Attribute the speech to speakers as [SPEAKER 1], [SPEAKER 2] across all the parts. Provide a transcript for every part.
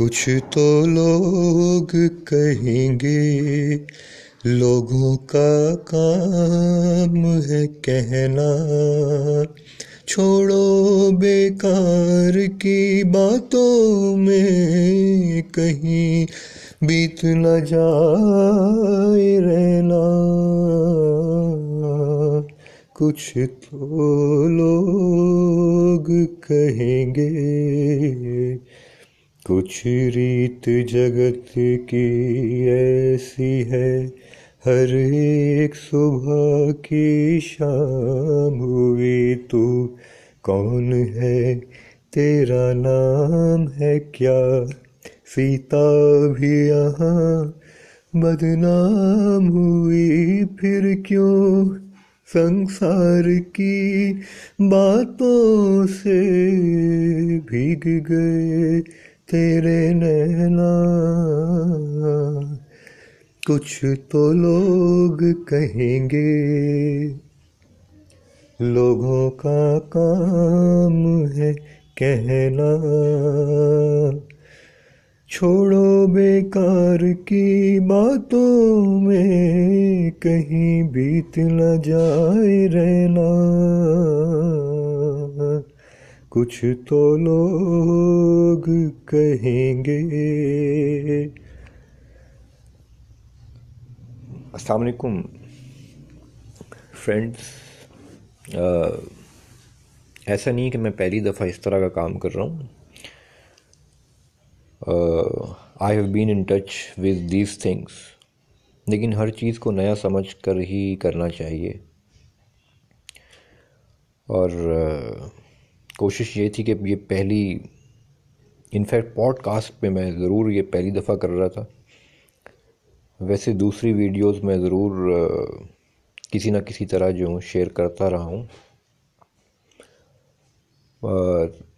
[SPEAKER 1] کچھ تو لوگ کہیں گے، لوگوں کا کام ہے کہنا۔ چھوڑو بیکار کی باتوں میں کہیں بیت نہ جائے رہنا۔ کچھ تو لوگ کہیں گے کچھ ریت جگت کی ایسی ہے، ہر ایک صبح کی شام ہوئی تو کون ہے؟ تیرا نام ہے کیا؟ سیتا بھی یہاں، بدنام ہوئی، پھر کیوں؟ سنسار کی باتوں سے بھیگ گئے۔ تیرے نینا کچھ تو لوگ کہیں گے، لوگوں کا کام ہے کہنا۔ چھوڑو بیکار کی باتوں میں، کہیں بیت نہ جائے رہنا۔ کچھ تو لوگ کہیں گے۔ السلام علیکم فرینڈس ایسا نہیں کہ میں پہلی دفعہ اس طرح کا کام کر رہا ہوں۔ I have been in touch with these things لیکن ہر چیز کو نیا سمجھ کر ہی کرنا چاہیے۔ اور کوشش یہ تھی کہ یہ پہلی انفیکٹ پوڈ کاسٹ پہ میں ضرور یہ پہلی دفعہ کر رہا تھا۔ ویسے دوسری ویڈیوز میں ضرور کسی نہ کسی طرح جو ہوں شیئر کرتا رہا ہوں۔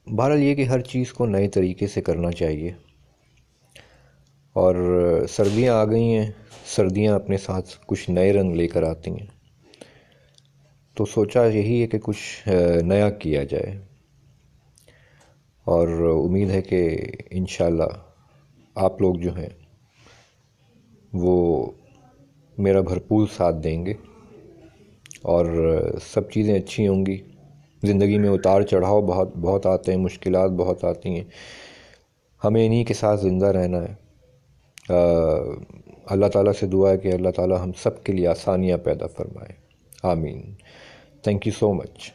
[SPEAKER 1] بہرحال یہ کہ ہر چیز کو نئے طریقے سے کرنا چاہیے۔ اور سردیاں آ گئی ہیں، سردیاں اپنے ساتھ کچھ نئے رنگ لے کر آتی ہیں۔ تو سوچا یہی ہے کہ کچھ نیا کیا جائے۔ اور امید ہے کہ انشاءاللہ آپ لوگ جو ہیں وہ میرا بھرپور ساتھ دیں گے اور سب چیزیں اچھی ہوں گی۔ زندگی میں اتار چڑھاؤ بہت بہت آتے ہیں، مشکلات بہت آتی ہیں۔ ہمیں انہی کے ساتھ زندہ رہنا ہے۔ اللہ تعالیٰ سے دعا ہے کہ اللہ تعالیٰ ہم سب کے لیے آسانیاں پیدا فرمائے۔ آمین۔ Thank you so much